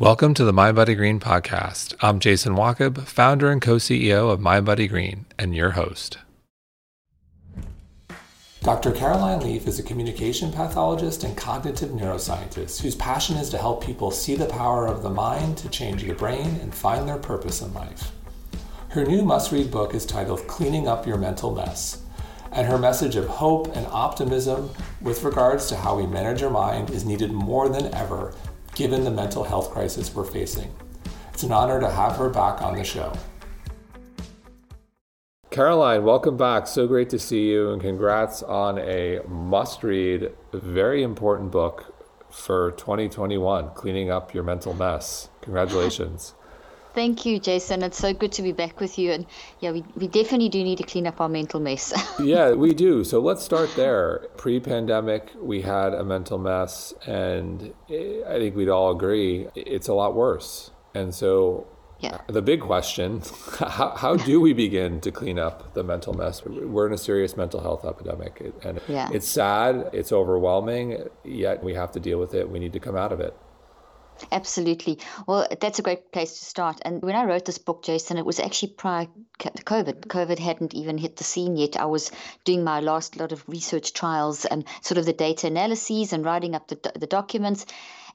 Welcome to the mindbodygreen podcast. I'm Jason Wachob, founder and co CEO of mindbodygreen, and your host. Dr. Caroline Leaf is a communication pathologist and cognitive neuroscientist whose passion is to help people see the power of the mind to change the brain and find their purpose in life. Her new must read book is titled Cleaning Up Your Mental Mess, and her message of hope and optimism with regards to how we manage our mind is needed more than ever given the mental health crisis we're facing. It's an honor to have her back on the show. Caroline, welcome back. So great to see you, and congrats on a must read, very important book for 2021 Cleaning Up Your Mental Mess. Congratulations. Thank you, Jason. It's so good to be back with you. And yeah, we, we definitely do need to clean up our mental mess. yeah, we do. So let's start there. Pre pandemic, we had a mental mess, and I think we'd all agree it's a lot worse. And so yeah. the big question how, how do we begin to clean up the mental mess? We're in a serious mental health epidemic, and yeah. it's sad, it's overwhelming, yet we have to deal with it. We need to come out of it. Absolutely. Well, that's a great place to start. And when I wrote this book, Jason, it was actually prior to COVID. COVID hadn't even hit the scene yet. I was doing my last lot of research trials and sort of the data analyses and writing up the, the documents.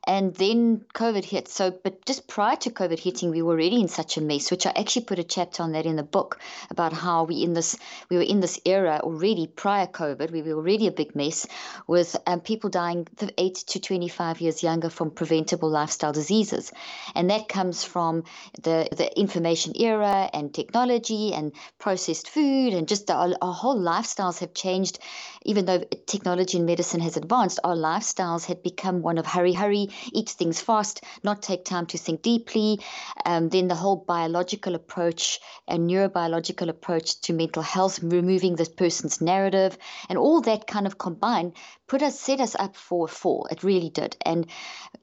And then COVID hit. So, but just prior to COVID hitting, we were already in such a mess, which I actually put a chapter on that in the book about how we in this we were in this era already prior COVID. We were already a big mess with um, people dying eight to 25 years younger from preventable lifestyle diseases, and that comes from the the information era and technology and processed food and just our, our whole lifestyles have changed. Even though technology and medicine has advanced, our lifestyles had become one of hurry, hurry eat things fast, not take time to think deeply. Um, then the whole biological approach and neurobiological approach to mental health, removing this person's narrative, and all that kind of combined put us set us up for a fall. It really did. And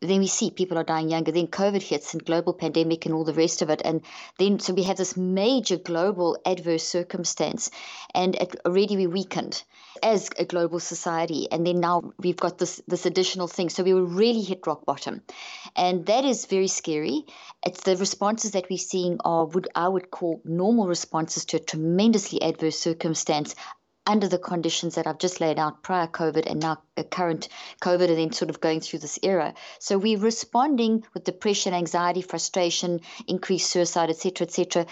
then we see people are dying younger. Then COVID hits and global pandemic and all the rest of it. And then so we have this major global adverse circumstance, and it, already we weakened as a global society. And then now we've got this this additional thing. So we will really hit rock bottom, and that is very scary. It's the responses that we're seeing are what I would call normal responses to a tremendously adverse circumstance under the conditions that I've just laid out prior COVID and now uh, current COVID, and then sort of going through this era. So we're responding with depression, anxiety, frustration, increased suicide, etc., etc.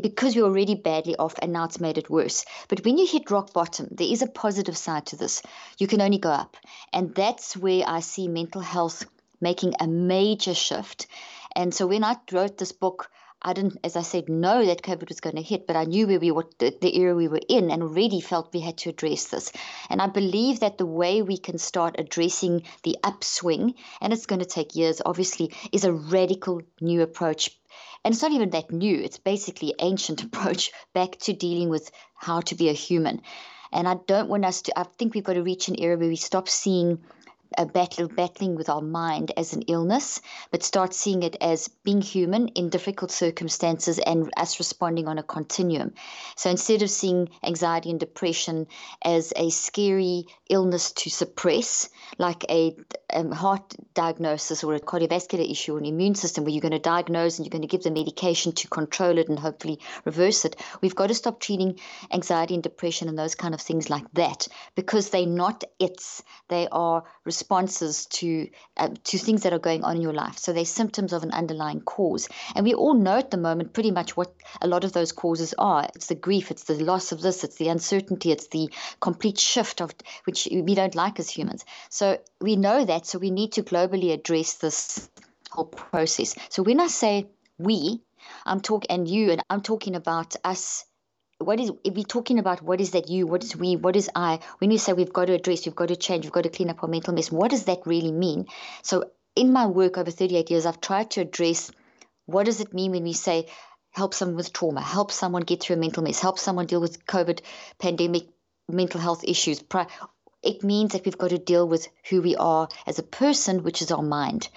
because we're already badly off and now it's made it worse. But when you hit rock bottom, there is a positive side to this. You can only go up. And that's where I see mental health making a major shift. And so when I wrote this book, I didn't, as I said, know that COVID was going to hit, but I knew where we were, the, era we were in, and already felt we had to address this. And I believe that the way we can start addressing the upswing, and it's going to take years, obviously, is a radical new approach. And it's not even that new; it's basically ancient approach back to dealing with how to be a human. And I don't want us to. I think we've got to reach an era where we stop seeing a battle, battling with our mind as an illness, but start seeing it as being human in difficult circumstances and us responding on a continuum. So instead of seeing anxiety and depression as a scary illness to suppress, like a, a heart diagnosis or a cardiovascular issue or an immune system where you're going to diagnose and you're going to give the medication to control it and hopefully reverse it, we've got to stop treating anxiety and depression and those kind of things like that because they're not its, they are responses to uh, to things that are going on in your life. So they're symptoms of an underlying cause, and we all know at the moment pretty much what a lot of those causes are. It's the grief, it's the loss of this, it's the uncertainty, it's the complete shift of which we don't like as humans. So we know that. So we need to globally address this whole process. So when I say we, I'm talking and you, and I'm talking about us what is if we're talking about what is that you what is we what is i when you say we've got to address we've got to change we've got to clean up our mental mess what does that really mean? So in my work over 38 years i've tried to address what does it mean when we say help someone with trauma help someone get through a mental mess help someone deal with covid pandemic mental health issues. It means that we've got to deal with who we are as a person which is our mind.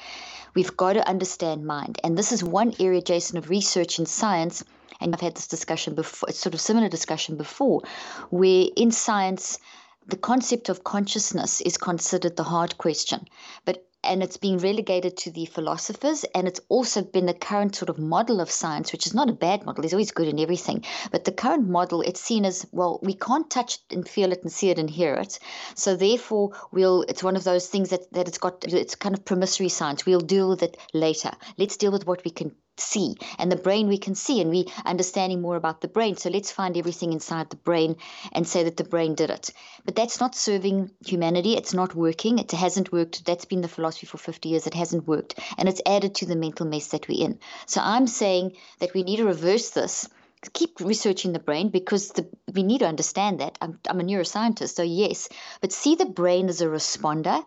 We've got to understand mind. And this is one area jason of research and science and I've had this discussion before, it's sort of similar discussion before, where in science, the concept of consciousness is considered the hard question. But and it's been relegated to the philosophers and it's also been the current sort of model of science which is not a bad model it's always good in everything. But the current model it's seen as well we can't touch it and feel it and see it and hear it. So therefore we'll it's one of those things that, that it's got it's kind of promissory science. We'll deal with it later. Let's deal with what we can see and the brain we can see and we understanding more about the brain. So let's find everything inside the brain and say that the brain did it. But that's not serving humanity. It's not working. It hasn't worked. That's been the philosophy for 50 years. It hasn't worked. And it's added to the mental mess that we're in. So i'm saying that we need to reverse this. Keep researching the brain because the, we need to understand that. I'm, I'm a neuroscientist so yes. But see the brain as a responder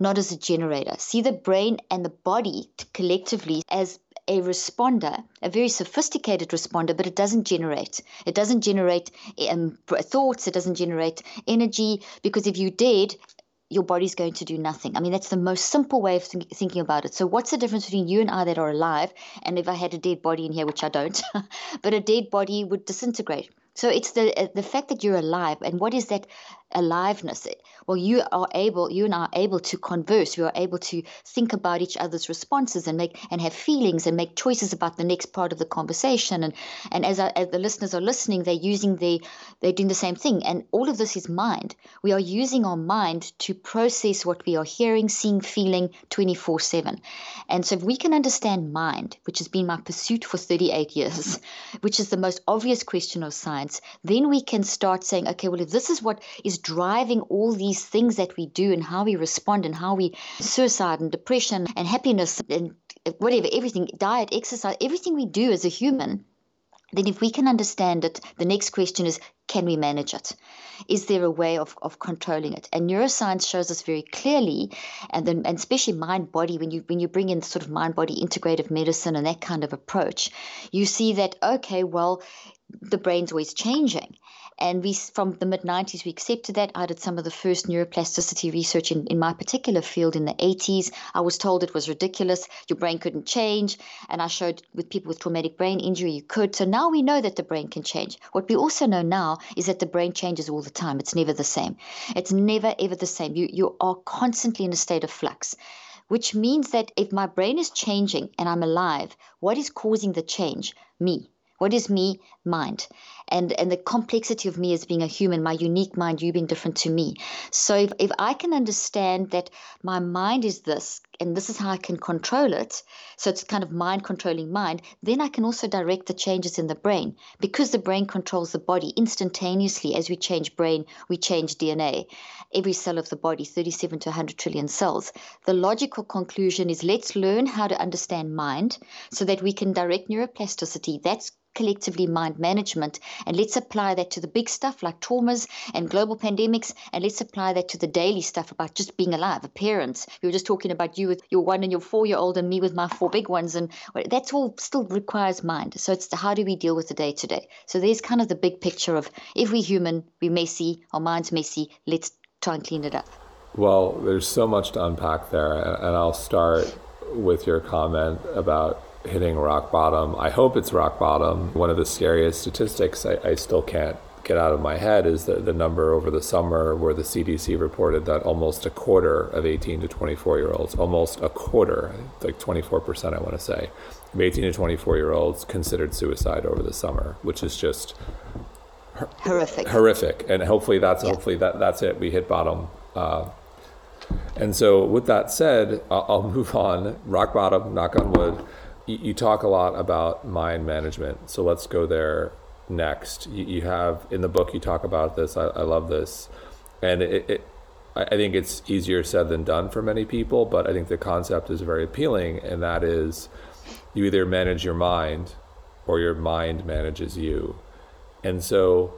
not as a generator. See the brain and the body collectively as a responder, a very sophisticated responder, but it doesn't generate. It doesn't generate um, thoughts, it doesn't generate energy, because if you did, your body's going to do nothing. I mean, that's the most simple way of think, thinking about it. So, what's the difference between you and I that are alive, and if I had a dead body in here, which I don't, but a dead body would disintegrate? So it's the uh, the fact that you're alive, and what is that aliveness? Well, you are able, you and I are able to converse. We are able to think about each other's responses and make and have feelings and make choices about the next part of the conversation. And and as, I, as the listeners are listening, they're using the they're doing the same thing. And all of this is mind. We are using our mind to process what we are hearing, seeing, feeling, twenty four seven. And so if we can understand mind, which has been my pursuit for thirty eight years, which is the most obvious question of science then we can start saying, okay, well, if this is what is driving all these things that we do and how we respond and how we suicide and depression and happiness and whatever, everything, diet, exercise, everything we do as a human, then if we can understand it, the next question is can we manage it? Is there a way of, of controlling it? And neuroscience shows us very clearly, and then and especially mind body, when you when you bring in sort of mind body integrative medicine and that kind of approach, you see that okay, well, the brain's always changing. And we, from the mid 90s, we accepted that. I did some of the first neuroplasticity research in, in my particular field in the 80s. I was told it was ridiculous. Your brain couldn't change. And I showed with people with traumatic brain injury, you could. So now we know that the brain can change. What we also know now is that the brain changes all the time. It's never the same. It's never, ever the same. You, you are constantly in a state of flux which means that if my brain is changing and I'm alive, what is causing the change? Me. What is me? Mind. And and the complexity of me as being a human, my unique mind, you being different to me. So if, if I can understand that my mind is this and this is how I can control it, so it's kind of mind controlling mind, then I can also direct the changes in the brain. Because the brain controls the body instantaneously as we change brain, we change DNA. Every cell of the body, 37 to 100 trillion cells. The logical conclusion is let's learn how to understand mind so that we can direct neuroplasticity. That's collectively mind management and let's apply that to the big stuff like traumas and global pandemics and let's apply that to the daily stuff about just being alive a parent we were just talking about you with your one and your four year old and me with my four big ones and that's all still requires mind so it's how do we deal with the day to day so there's kind of the big picture of if we're human we're messy our mind's messy let's try and clean it up well there's so much to unpack there and i'll start with your comment about hitting rock bottom. I hope it's rock bottom. One of the scariest statistics I, I still can't get out of my head is the, the number over the summer where the CDC reported that almost a quarter of 18 to 24 year olds, almost a quarter, like 24%, I want to say, of 18 to 24 year olds considered suicide over the summer, which is just horrific. Horrific. And hopefully that's, yeah. hopefully that, that's it. We hit bottom. Uh, and so with that said, I'll, I'll move on. Rock bottom, knock on wood you, talk a lot about mind management. So let's go there next. You, you have in the book you talk about this. I, I love this, and it, it, I think it's easier said than done for many people. But I think the concept is very appealing, and that is you either manage your mind or your mind manages you. And so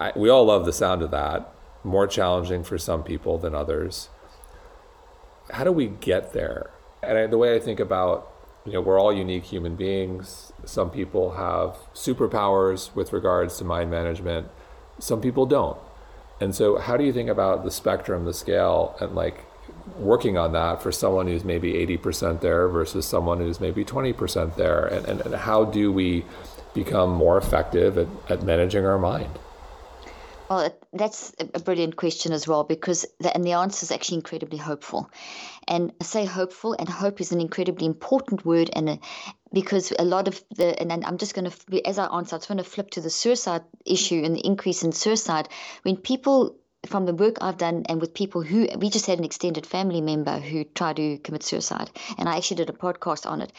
I, we all love the sound of that. More challenging for some people than others. How do we get there? And I, the way I think about you know, we're all unique human beings. Some people have superpowers with regards to mind management. Some people don't. And so, how do you think about the spectrum, the scale, and like working on that for someone who's maybe 80% there versus someone who's maybe 20% there? And, and, and how do we become more effective at, at managing our mind? Well, that's a brilliant question as well because the, and the answer is actually incredibly hopeful. And say hopeful, and hope is an incredibly important word, and a, because a lot of the and I'm just going to as I answer, I just want to flip to the suicide issue and the increase in suicide when people from the work I've done and with people who we just had an extended family member who tried to commit suicide, and I actually did a podcast on it.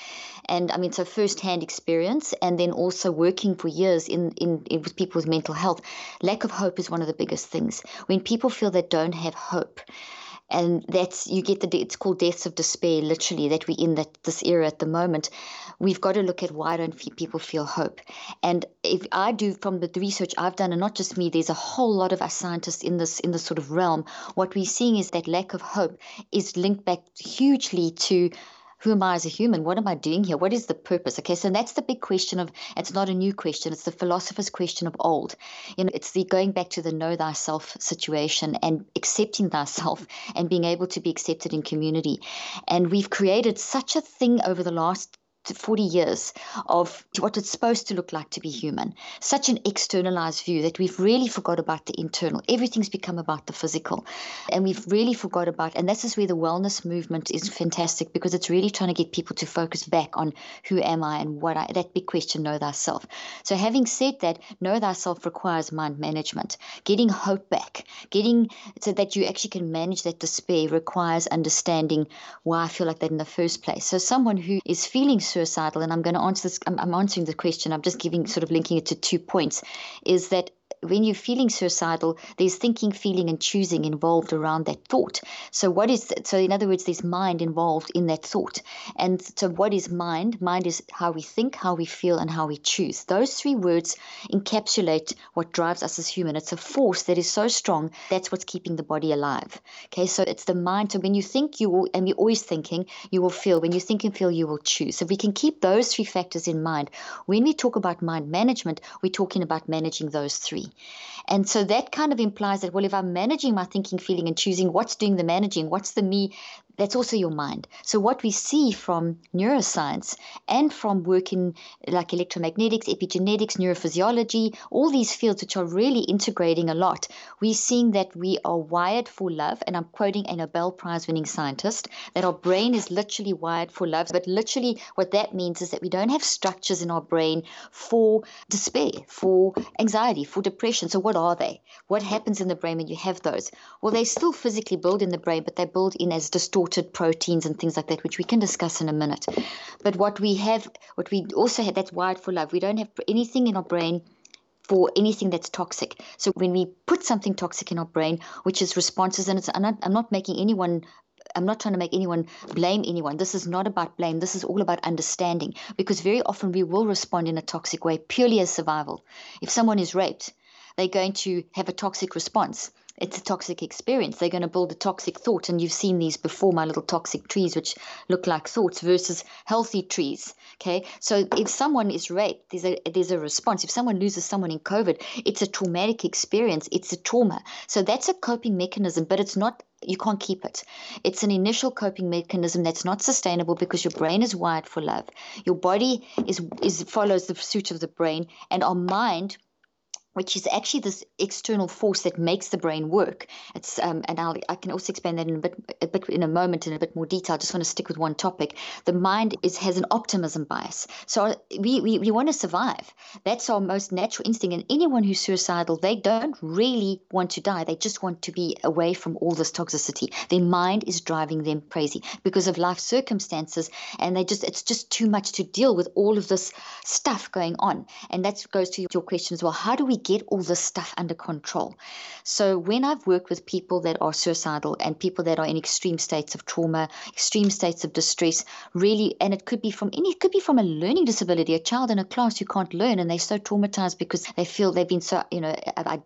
And I mean, so first-hand experience, and then also working for years in, in, in with people with mental health. Lack of hope is one of the biggest things. When people feel they don't have hope, and that's you get the it's called deaths of despair literally that we're in that this era at the moment. We've got to look at why don't people feel hope. And if i do from the research i've done and not just me there's a whole lot of us scientists in this in this sort of realm what we're seeing is that lack of hope is linked back hugely to who am I as a human? What am I doing here? What is the purpose? Okay, so that's the big question of it's not a new question, it's the philosopher's question of old. You know, it's the going back to the know thyself situation and accepting thyself and being able to be accepted in community. And we've created such a thing over the last 40 years of what it's supposed to look like to be human. Such an externalized view that we've really forgot about the internal. Everything's become about the physical. And we've really forgot about, and this is where the wellness movement is fantastic because it's really trying to get people to focus back on who am I and what I, that big question, know thyself. So, having said that, know thyself requires mind management. Getting hope back, getting so that you actually can manage that despair requires understanding why I feel like that in the first place. So, someone who is feeling suicidal, and I'm going to answer this, I'm, I'm answering the question, I'm just giving sort of linking it to two points, is that when you're feeling suicidal, there's thinking, feeling, and choosing involved around that thought. So, what is so? In other words, there's mind involved in that thought. And so, what is mind? Mind is how we think, how we feel, and how we choose. Those three words encapsulate what drives us as human. It's a force that is so strong. That's what's keeping the body alive. Okay, so it's the mind. So when you think, you will, and you're always thinking, you will feel. When you think and feel, you will choose. So if we can keep those three factors in mind, when we talk about mind management, we're talking about managing those three. And so that kind of implies that, well, if I'm managing my thinking, feeling, and choosing, what's doing the managing? What's the me that's also your mind. So what we see from neuroscience and from work in like electromagnetics, epigenetics, neurophysiology, all these fields which are really integrating a lot, we're seeing that we are wired for love. And I'm quoting a Nobel Prize winning scientist that our brain is literally wired for love. But literally what that means is that we don't have structures in our brain for despair, for anxiety, for depression. So what are they? What happens in the brain when you have those? Well, they still physically build in the brain, but they build in as distorted proteins and things like that, which we can discuss in a minute. But what we have, what we also have, that's wired for love. We don't have anything in our brain for anything that's toxic. So when we put something toxic in our brain, which is responses, and it's, I'm not, I'm not making anyone I'm not trying to make anyone blame anyone. This is not about blame. This is all about understanding because very often we will respond in a toxic way purely as survival. If someone is raped, they're going to have a toxic response it's a toxic experience. They're going to build a toxic thought. And you've seen these before, my little toxic trees, which look like thoughts versus healthy trees. Okay. So if someone is raped, there's a, there's a response. If someone loses someone in COVID, it's a traumatic experience. It's a trauma. So that's a coping mechanism, but it's not you can't keep it. It's an initial coping mechanism that's not sustainable because your brain is wired for love. Your body is is follows the suit of the brain, and our mind which is actually this external force that makes the brain work. It's um, and I'll, I can also explain that in a bit, a bit in a moment in a bit more detail. I just want to stick with one topic. The mind is has an optimism bias, so we, we, we want to survive. That's our most natural instinct. And anyone who's suicidal, they don't really want to die. They just want to be away from all this toxicity. Their mind is driving them crazy because of life circumstances, and they just it's just too much to deal with all of this stuff going on. And that goes to your question as well. How do we get all this stuff under control. So when I've worked with people that are suicidal and people that are in extreme states of trauma, extreme states of distress, really, and it could be from any, it could be from a learning disability, a child in a class who can't learn and they're so traumatized because they feel they've been so, you know,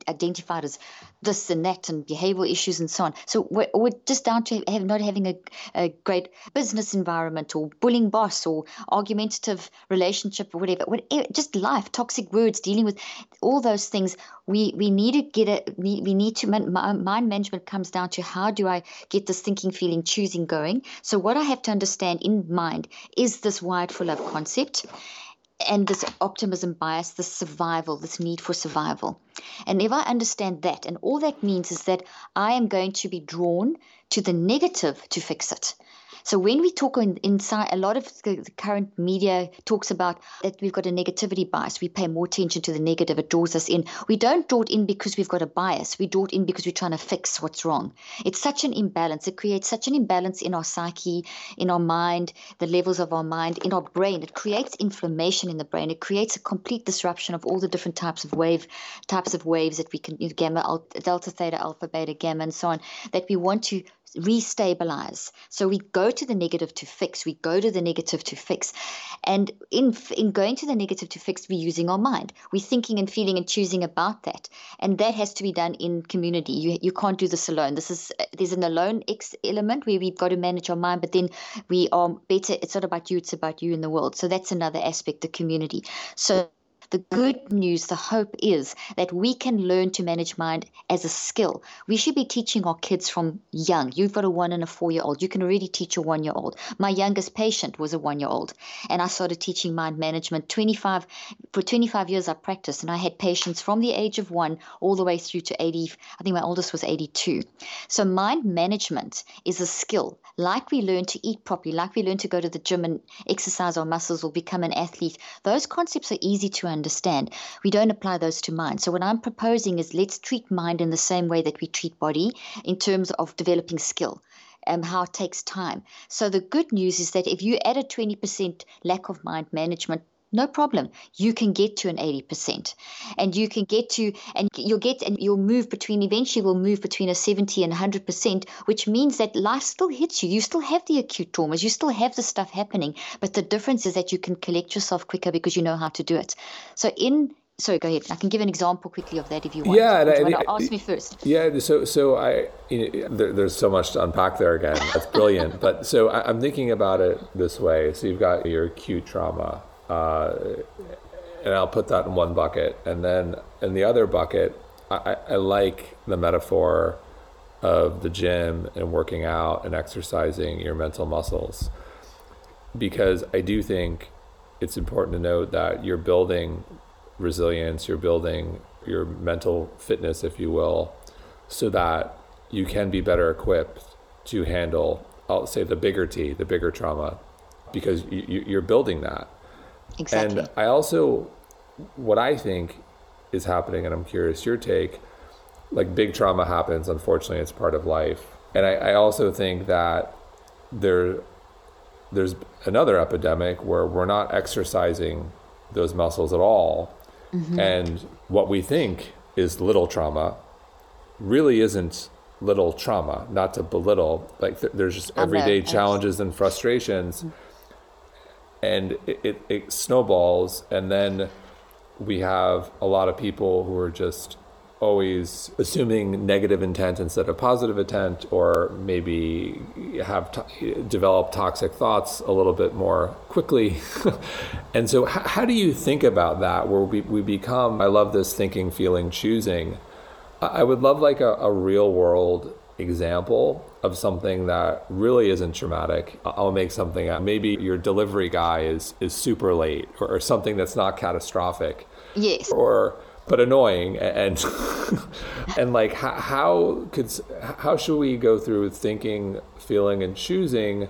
identified as this and that and behavioral issues and so on. So we're, we're just down to have, not having a, a great business environment or bullying boss or argumentative relationship or whatever, whatever, eh, just life, toxic words, dealing with all those things. We we need to get it we, we need to mind management comes down to how do i get this thinking feeling choosing going. So what i have to understand in mind is this wired for love concept and this optimism bias, this survival, this need for survival. And if I understand that, and all that means is that I am going to be drawn to the negative to fix it. So when we talk in, inside, a lot of the, the, current media talks about that we've got a negativity bias. We pay more attention to the negative. It draws us in. We don't draw it in because we've got a bias. We draw it in because we're trying to fix what's wrong. It's such an imbalance. It creates such an imbalance in our psyche, in our mind, the levels of our mind, in our brain. It creates inflammation in the brain. It creates a complete disruption of all the different types of wave, types of waves that we can, you know, gamma, delta, theta, alpha, beta, gamma, and so on, that we want to restabilize. So we go to the negative to fix. We go to the negative to fix. And in in going to the negative to fix, we're using our mind. We're thinking and feeling and choosing about that. And that has to be done in community. You you can't do this alone. This is uh, there's an alone X element where we've got to manage our mind, but then we are better. It's not about you, it's about you in the world. So that's another aspect, the community. So the good news, the hope is that we can learn to manage mind as a skill. We should be teaching our kids from young. You've got a one and a four year old. You can already teach a one year old. My youngest patient was a one year old, and I started teaching mind management 25 for 25 years. I practiced, and I had patients from the age of one all the way through to 80. I think my oldest was 82. So mind management is a skill. Like we learn to eat properly, like we learn to go to the gym and exercise our muscles or become an athlete, those concepts are easy to understand understand. We don't apply those to mind. So what I'm proposing is let's treat mind in the same way that we treat body in terms of developing skill. Um, how it takes time. So the good news is that if you add a 20% lack of mind management no problem. You can get to an 80%. And you can get to, and you'll get, and you'll move between, eventually will move between a 70 and 100%, which means that life still hits you. You still have the acute traumas. You still have the stuff happening. But the difference is that you can collect yourself quicker because you know how to do it. So in sorry, go ahead. I can give an example quickly of that if you want. Yeah, and, and, ask me first. Yeah, so so I you know, there, there's so much to unpack there again. That's brilliant. but so I, am thinking about it this way. So you've got your acute trauma, uh, and I'll put that in one bucket. And then in the other bucket, I, I like the metaphor of the gym and working out and exercising your mental muscles because I do think it's important to note that you're building resilience, you're building your mental fitness, if you will, so that you can be better equipped to handle, I'll say, the bigger T, the bigger trauma, because you, are building that. Exactly. And I also, what I think is happening, and I'm curious your take, like big trauma happens, unfortunately, it's part of life. And I, I also think that there, there's another epidemic where we're not exercising those muscles at all. Mm-hmm. And what we think is little trauma really isn't little trauma, not to belittle. Like th- there's just everyday challenges and frustrations. Mm-hmm and it, it, it snowballs and then we have a lot of people who are just always assuming negative intent instead of positive intent or maybe have to- develop toxic thoughts a little bit more quickly. And so h- how do you think about that where we, we become i love this thinking feeling choosing. I would love like a, a real world example of something that really isn't traumatic. I'll make something up. Maybe your delivery guy is is super late or, or something that's not catastrophic. Yes. Or but annoying and and like how, how could how should we go through thinking, feeling and choosing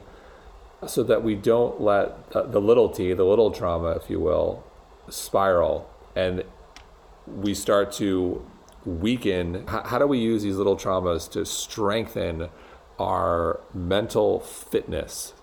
so that we don't let the little t, the little trauma if you will, spiral and we start to weaken how, how do we use these little traumas to strengthen our mental fitness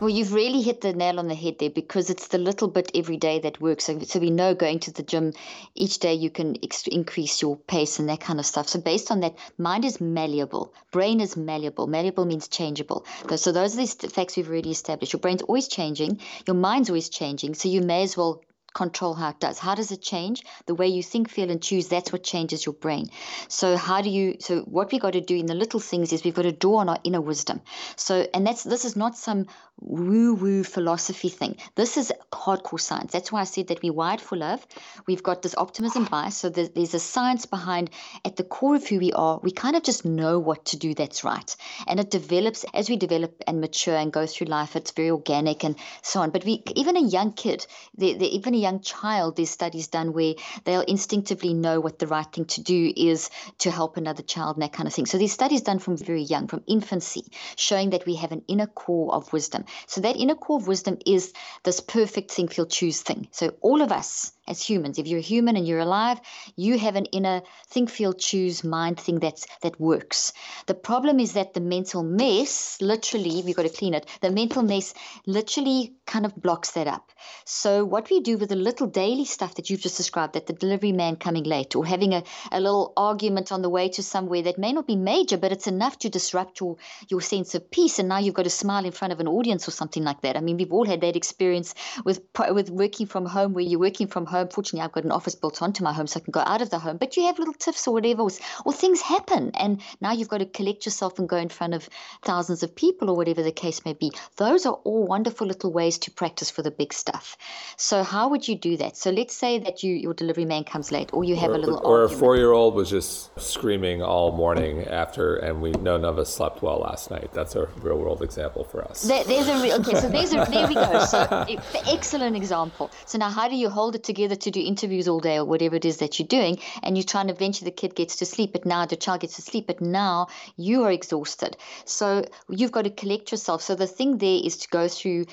well, you've really hit the nail on the head there because it's the little bit every day that works. So, so we know going to the gym each day you can ex- increase your pace and that kind of stuff. So based on that, mind is malleable, brain is malleable. Malleable means changeable. So those are the facts we've already established. Your brain's always changing, your mind's always changing. So you may as well control how it does. How does it change? The way you think, feel, and choose, that's what changes your brain. So, how do you, so what we got to do in the little things is we've got to draw on our inner wisdom. So, and that's, this is not some woo woo philosophy thing. This is hardcore science. That's why I said that we're wired for love. We've got this optimism bias. So, there's, there's a science behind, at the core of who we are, we kind of just know what to do that's right. And it develops as we develop and mature and go through life, it's very organic and so on. But we, even a young kid, the, the, even a young child, there's studies done where they'll instinctively know what the right thing to do is to help another child and that kind of thing. So, these studies done from very young, from infancy, showing that we have an inner core of wisdom. So, that inner core of wisdom is this perfect think, feel, choose thing. So, all of us as humans. If you're a human and you're alive, you have an inner think, feel, choose mind thing that's that works. The problem is that the mental mess, literally, we've got to clean it. The mental mess literally kind of blocks that up. So what we do with the little daily stuff that you've just described, that the delivery man coming late or having a, a little argument on the way to somewhere that may not be major, but it's enough to disrupt your your sense of peace. And now you've got to smile in front of an audience or something like that. I mean, we've all had that experience with with working from home, where you're working from home home. Fortunately, I've got an office built onto my home so I can go out of the home. But you have little tiffs or whatever, or, or things happen. And now you've got to collect yourself and go in front of thousands of people or whatever the case may be. Those are all wonderful little ways to practice for the big stuff. So, how would you do that? So, let's say that you your delivery man comes late or you have or, a little. Or argument. a four year old was just screaming all morning after, and we none of us slept well last night. That's a real world example for us. There, there's a real, okay, so there's a, there we go. So, excellent example. So, now how do you hold it together? Together to do interviews all day or whatever it is that you're doing, and you're trying to eventually the kid gets to sleep, but now the child gets to sleep, but now you are exhausted. So you've got to collect yourself. So the thing there is to go through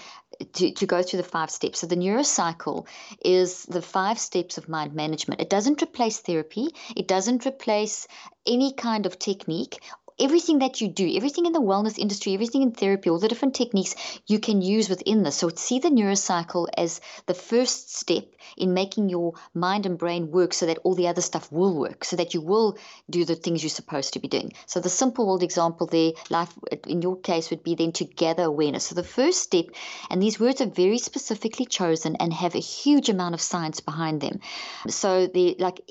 to, to go through the five steps. So the neurocycle is the five steps of mind management. It doesn't replace therapy. It doesn't replace any kind of technique everything that you do, everything in the wellness industry, everything in therapy, all the different techniques you can use within this. So see the neurocycle as the first step in making your mind and brain work so that all the other stuff will work, so that you will do the things you're supposed to be doing. So the simple world example there, life in your case would be then to gather awareness. So the first step, and these words are very specifically chosen and have a huge amount of science behind them. So the like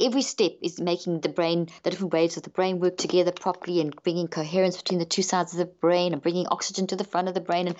every step is making the brain, the different waves of the brain work together properly and bringing coherence between the two sides of the brain and bringing oxygen to the front of the brain and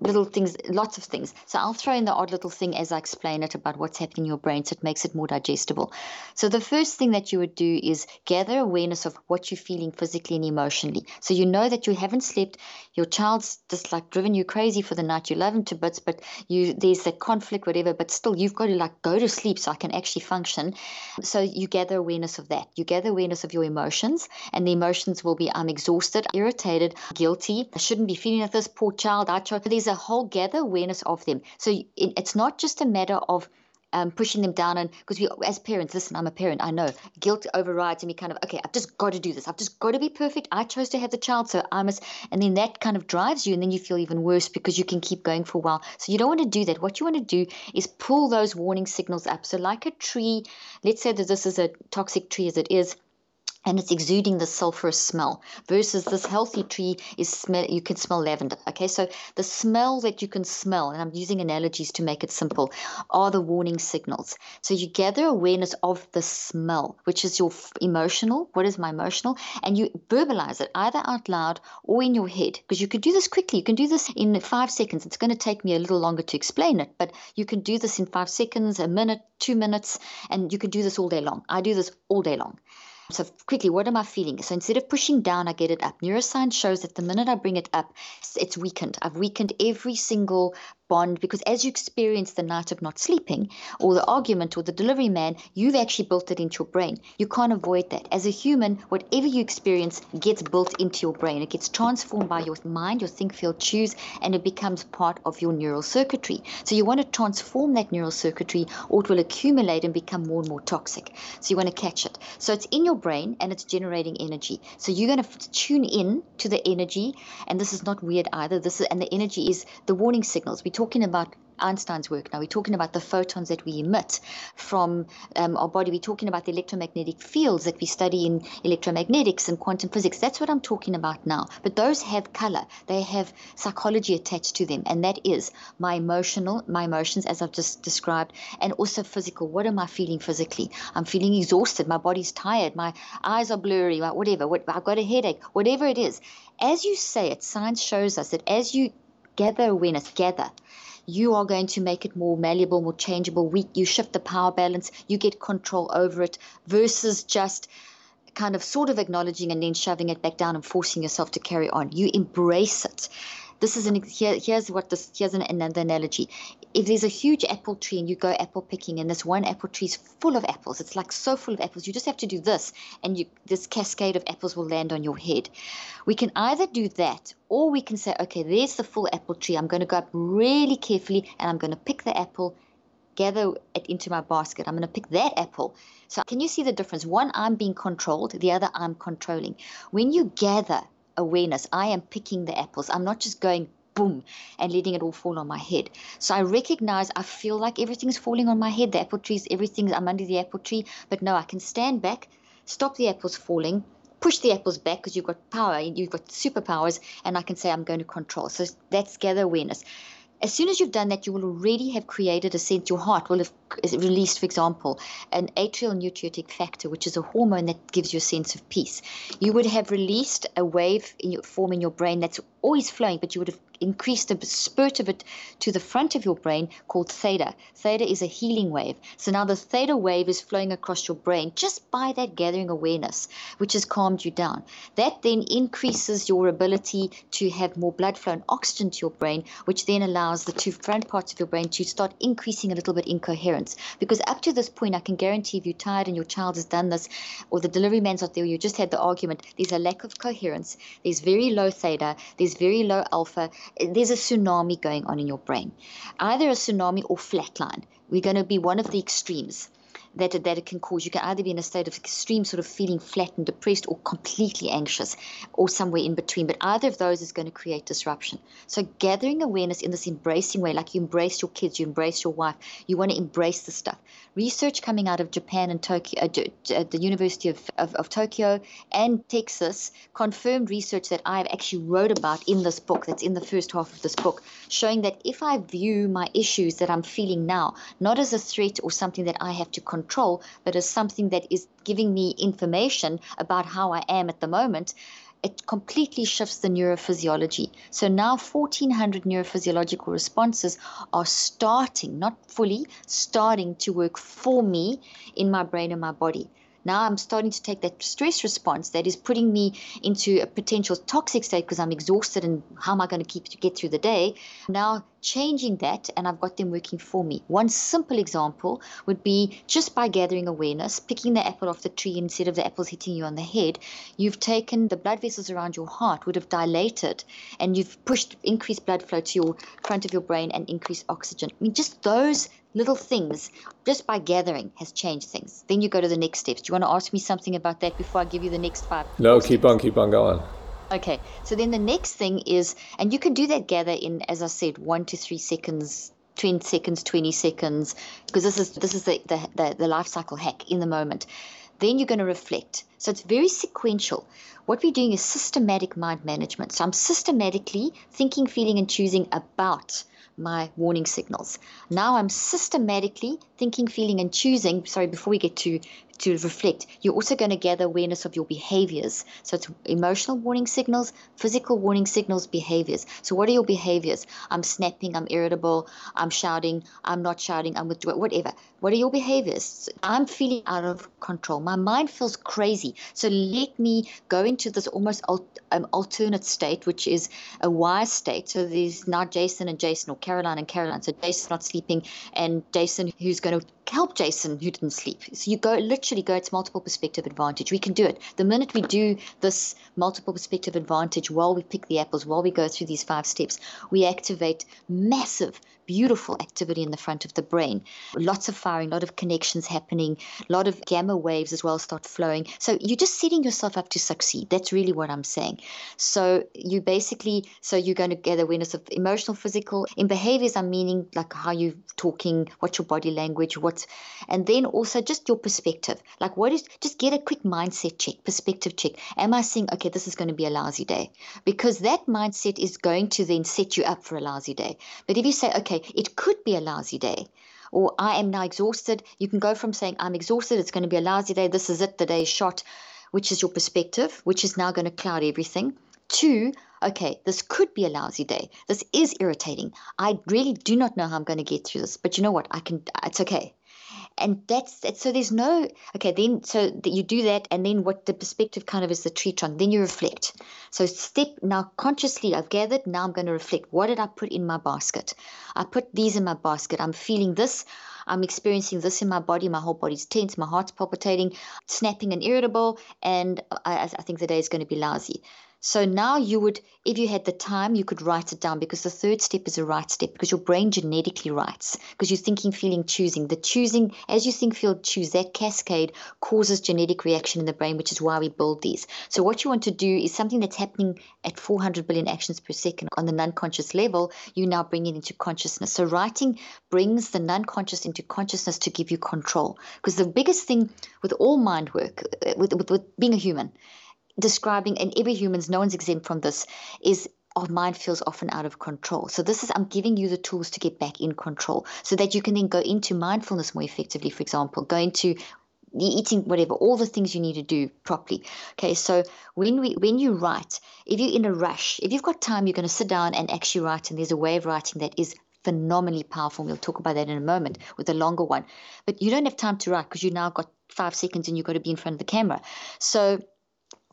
little things, lots of things. So I'll throw in the odd little thing as I explain it about what's happening in your brain so it makes it more digestible. So the first thing that you would do is gather awareness of what you're feeling physically and emotionally. So you know that you haven't slept, your child's just like driven you crazy for the night, you love him to bits, but you there's that conflict, whatever, but still you've got to like go to sleep so I can actually function. So you gather awareness of that. You gather awareness of your emotions, and the emotions will be I'm exhausted, irritated, guilty, I shouldn't be feeling like this, poor child, I tried there's a whole gather awareness of them. So it's not just a matter of um, pushing them down and because we as parents listen i'm a parent i know. Guilt overrides and we kind of okay i've just got to do this. I've just got to be perfect. I chose to have the child so i must and then that kind of drives you and then you feel even worse because you can keep going for a while. So you don't want to do that. What you want to do is pull those warning signals up. So like a tree let's say that this is a toxic tree as it is and it's exuding the sulfurous smell versus this healthy tree is smell you can smell lavender okay? So the smell that you can smell and i'm using analogies to make it simple are the warning signals. So you gather awareness of the smell which is your emotional what is my emotional and you verbalize it either out loud or in your head because you can do this quickly you can do this in five seconds. It's going to take me a little longer to explain it but you can do this in five seconds a minute two minutes and you can do this all day long. I do this all day long so quickly, what am I feeling? So instead of pushing down, I get it up. Neuroscience shows that the minute I bring it up, it's weakened. I've weakened every single bond because as you experience the night of not sleeping or the argument or the delivery man, you've actually built it into your brain. You can't avoid that. As a human, whatever you experience gets built into your brain. It gets transformed by your mind, your think, feel, choose, and it becomes part of your neural circuitry. So you want to transform that neural circuitry or it will accumulate and become more and more toxic. So you want to catch it. So it's in your brain and it's generating energy. So you're going to tune in to the energy, and this is not weird either. This is and the energy is the warning signals. We talking about Einstein's work now. We're talking about the photons that we emit from um, our body. We're talking about the electromagnetic fields that we study in electromagnetics and quantum physics. That's what I'm talking about now. But those have color, they have psychology attached to them. And that is my emotional, my emotions, as I've just described, and also physical. What am I feeling physically? I'm feeling exhausted. My body's tired. My eyes are blurry. Whatever. What, I've got a headache. Whatever it is. As you say it, science shows us that as you gather awareness, gather, you are going to make it more malleable, more changeable. We, you shift the power balance, you get control over it versus just kind of sort of acknowledging and then shoving it back down and forcing yourself to carry on. You embrace it. This is an here, here's what this here's an, another analogy if there's a huge apple tree and you go apple picking and this one apple tree is full of apples it's like so full of apples you just have to do this and you this cascade of apples will land on your head. We can either do that or we can say okay there's the full apple tree i'm going to go up really carefully and i'm going to pick the apple gather it into my basket i'm going to pick that apple. So can you see the difference? One i'm being controlled the other i'm controlling. When you gather awareness i am picking the apples i'm not just going boom, and letting it all fall on my head. So I recognize I feel like everything's falling on my head. The apple trees, everything, I'm under the apple tree. But no, I can stand back, stop the apples falling, push the apples back because you've got power, you've got superpowers, and I can say I'm going to control. So that's gather awareness. As soon as you've done that, you will already have created a sense, your heart will have released, for example, an atrial natriuretic factor, which is a hormone that gives you a sense of peace. You would have released a wave in your form in your brain that's always flowing, but you would have increased the spurt of it to the front of your brain called theta. Theta is a healing wave. So now the theta wave is flowing across your brain just by that gathering awareness, which has calmed you down. That then increases your ability to have more blood flow and oxygen to your brain, which then allows the two front parts of your brain to start increasing a little bit in coherence. Because up to this point, I can guarantee if you're tired and your child has done this, or the delivery man's out there, you just had the argument, there's a lack of coherence, there's very low theta, there's very low alpha, there's a tsunami going on in your brain, either a tsunami or flatline. We're going to be one of the extremes that, that it can cause. You can either be in a state of extreme sort of feeling flat and depressed or completely anxious or somewhere in between. But either of those is going to create disruption. So gathering awareness in this embracing way, like you embrace your kids, you embrace your wife, you want to embrace the stuff. Research coming out of Japan and Tokyo, uh, at the University of, of, of Tokyo and Texas confirmed research that I have actually wrote about in this book, that's in the first half of this book, showing that if I view my issues that I'm feeling now, not as a threat or something that I have to control, control, but as something that is giving me information about how I am at the moment, it completely shifts the neurophysiology. So now 1400 neurophysiological responses are starting, not fully, starting to work for me in my brain and my body. Now I'm starting to take that stress response that is putting me into a potential toxic state because I'm exhausted and how am I going to keep to get through the day? Now changing that and I've got them working for me. One simple example would be just by gathering awareness, picking the apple off the tree instead of the apples hitting you on the head, you've taken the blood vessels around your heart would have dilated and you've pushed increased blood flow to your front of your brain and increased oxygen. I mean just those little things just by gathering has changed things. Then you go to the next steps. Do you want to ask me something about that before I give you the next five? No, keep on, keep on going. Okay, so then the next thing is, and you can do that gather in, as I said, one to three seconds, 10 seconds, 20 seconds, because this is this is the, the, the, the life cycle hack in the moment. Then you're going to reflect. So it's very sequential. What we're doing is systematic mind management. So I'm systematically thinking, feeling, and choosing about my warning signals. Now I'm systematically thinking, feeling, and choosing. Sorry, before we get to to reflect, you're also going to gather awareness of your behaviors. So it's emotional warning signals, physical warning signals, behaviors. So what are your behaviors? I'm snapping, I'm irritable, I'm shouting, I'm not shouting, I'm with whatever. What are your behaviors? I'm feeling out of control. My mind feels crazy. So let me go into this almost um, alternate state, which is a wise state. So there's not Jason and Jason or Caroline and Caroline. So Jason's not sleeping and Jason who's going to help Jason who didn't sleep. So you go literally go, it's multiple perspective advantage. We can do it. The minute we do this multiple perspective advantage while we pick the apples, while we go through these five steps, we activate massive beautiful activity in the front of the brain. Lots of firing, a lot of connections happening, a lot of gamma waves as well start flowing. So you're just setting yourself up to succeed. That's really what I'm saying. So you basically, so you're going to get awareness of emotional, physical. In behaviors, I'm meaning like how you're talking, what's your body language, what's, and then also just your perspective. Like what is, just get a quick mindset check, perspective check. Am I saying, okay, this is going to be a lousy day? Because that mindset is going to then set you up for a lousy day. But if you say, okay, it could be a lousy day. Or I am now exhausted. You can go from saying, I'm exhausted, it's going to be a lousy day, this is it, the day is shot, which is your perspective, which is now going to cloud everything, to, okay, this could be a lousy day. This is irritating. I really do not know how I'm going to get through this, but you know what? I can, it's okay and that's so there's no okay then so that you do that and then what the perspective kind of is the tree trunk then you reflect. So step now consciously i've gathered now i'm going to reflect. What did i put in my basket? I put these in my basket. I'm feeling this i'm experiencing this in my body my whole body's tense my heart's palpitating snapping and irritable and i, I think the day is going to be lousy so now you would, if you had the time, you could write it down because the third step is a write step because your brain genetically writes because you're thinking, feeling, choosing. The choosing, as you think, feel, choose, that cascade causes genetic reaction in the brain, which is why we build these. So what you want to do is something that's happening at 400 billion actions per second on the non-conscious level, you now bring it into consciousness. So writing brings the non-conscious into consciousness to give you control. Because the biggest thing with all mind work, uh, with, with, with being a human, describing, and every human's, no one's exempt from this, is our mind feels often out of control. So this is I'm giving you the tools to get back in control so that you can then go into mindfulness more effectively, for example, go into eating whatever all the things you need to do properly. Okay so when we when you write if you're in a rush if you've got time you're going to sit down and actually write and there's a way of writing that is phenomenally powerful we'll talk about that in a moment with a longer one. But you don't have time to write because you now got five seconds and you've got to be in front of the camera. So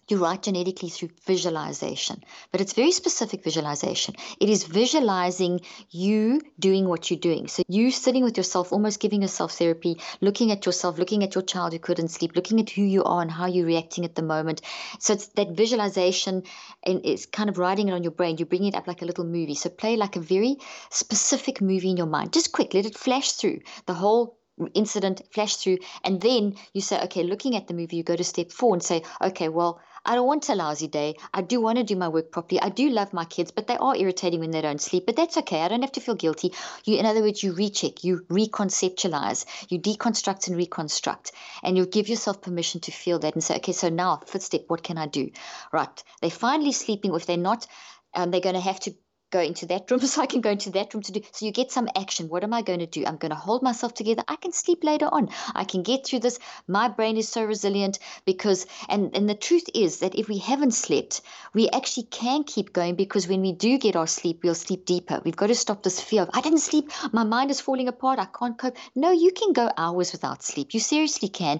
you write genetically through visualization, but it's very specific visualization. It is visualizing you doing what you're doing. So you sitting with yourself, almost giving yourself therapy, looking at yourself, looking at your child who couldn't sleep, looking at who you are and how you're reacting at the moment. So it's that visualization and it's kind of writing it on your brain. You bring it up like a little movie. So play like a very specific movie in your mind. Just quick, let it flash through the whole incident flash through and then you say okay looking at the movie you go to step four and say okay well I don't want a lousy day. I do want to do my work properly. I do love my kids, but they are irritating when they don't sleep. But that's okay. I don't have to feel guilty. You, in other words, you recheck, you reconceptualize, you deconstruct and reconstruct, and you give yourself permission to feel that and say, okay, so now fifth step, what can I do? Right. They're finally sleeping. If they're not, um, they're going to have to go into that room so I can go into that room to do. So you get some action. What am I going to do? I'm going to hold myself together. I can sleep later on. I can get through this. My brain is so resilient because, and, and the truth is that if we haven't slept, we actually can keep going because when we do get our sleep, we'll sleep deeper. We've got to stop this fear of, I didn't sleep. My mind is falling apart. I can't cope. No, you can go hours without sleep. You seriously can.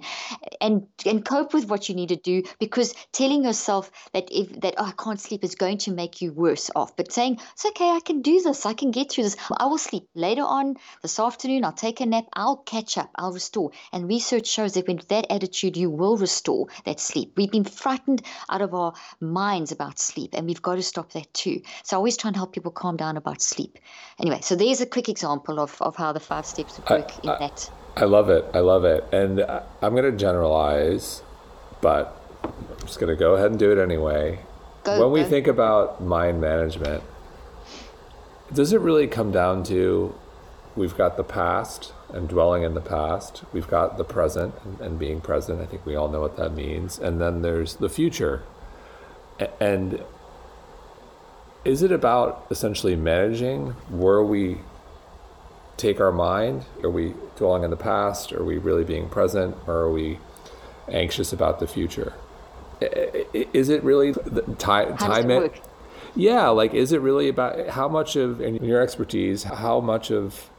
And, and cope with what you need to do because telling yourself that if that, oh, I can't sleep is going to make you worse off. But saying, it's okay, I can do this, I can get through this. I will sleep later on this afternoon, I'll take a nap, I'll catch up, I'll restore. And research shows that with that attitude, you will restore that sleep. We've been frightened out of our minds about sleep, and we've got to stop that too. So I always try and help people calm down about sleep. Anyway, so there's a quick example of, of how the five steps work I, in I, that. I love it. I love it. And I'm going to generalize, but I'm just going to go ahead and do it anyway. Go, when we think about mind management, does it really come down to we've got the past and dwelling in the past, we've got the present and, and being present. I think we all know what that means. And then there's the future. And is it about essentially managing where we take our mind? Are we dwelling in the past? Are we really being present? Or are we anxious about the future? Is it really time? time it, yeah, like is it really about how much of in your expertise, how much of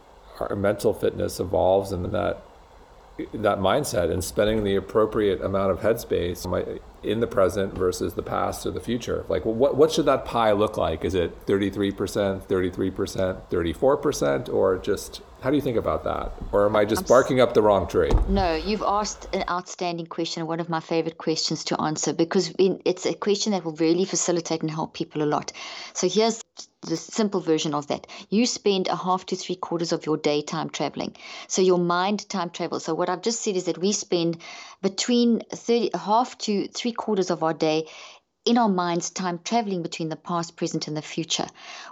our mental fitness evolves in that that mindset and spending the appropriate amount of headspace. In the present versus the past or the future. Like, what, what should that pie look like? Is it 33%, 33%, 34%, or just how do you think about that? Or am I just barking up the wrong tree? No, you've asked an outstanding question, one of my favorite questions to answer, because it's a question that will really facilitate and help people a lot. So here's the simple version of that. You spend a half to three quarters of your day time traveling. So your mind time travels. So what I've just said is that we spend between 30, half to three quarters of our day in our minds time traveling between the past, present, and the future.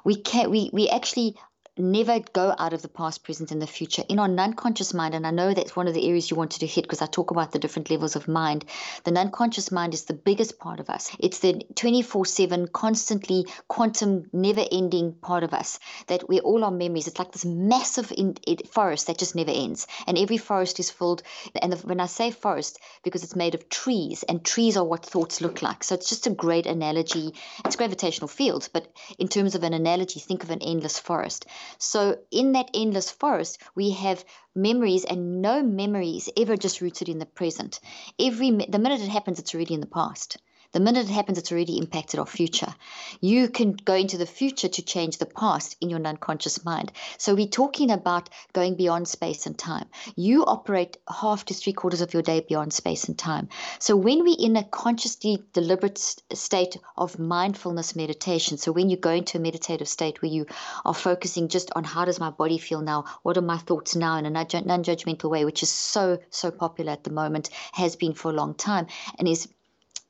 We can we we actually never go out of the past, present, and the future. In our non conscious mind, and I know that's one of the areas you wanted to hit because I talk about the different levels of mind. The non conscious mind is the biggest part of us. It's the 24 7, constantly quantum, never ending part of us that we all our memories. It's like this massive in, it, forest that just never ends. And every forest is filled. And the, when I say forest, because it's made of trees, and trees are what thoughts look like. So it's just a great analogy. It's gravitational fields, but in terms of an analogy, think of an endless forest. So in that endless forest, we have memories, and no memory is ever just rooted in the present. Every the minute it happens, it's already in the past. The minute it happens, it's already impacted our future. You can go into the future to change the past in your unconscious mind. So we're talking about going beyond space and time. You operate half to three quarters of your day beyond space and time. So when we're in a consciously deliberate state of mindfulness meditation, so when you go into a meditative state where you are focusing just on how does my body feel now, what are my thoughts now in a non-judgmental way, which is so so popular at the moment, has been for a long time, and is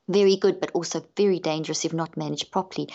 very good, but also very dangerous if not managed properly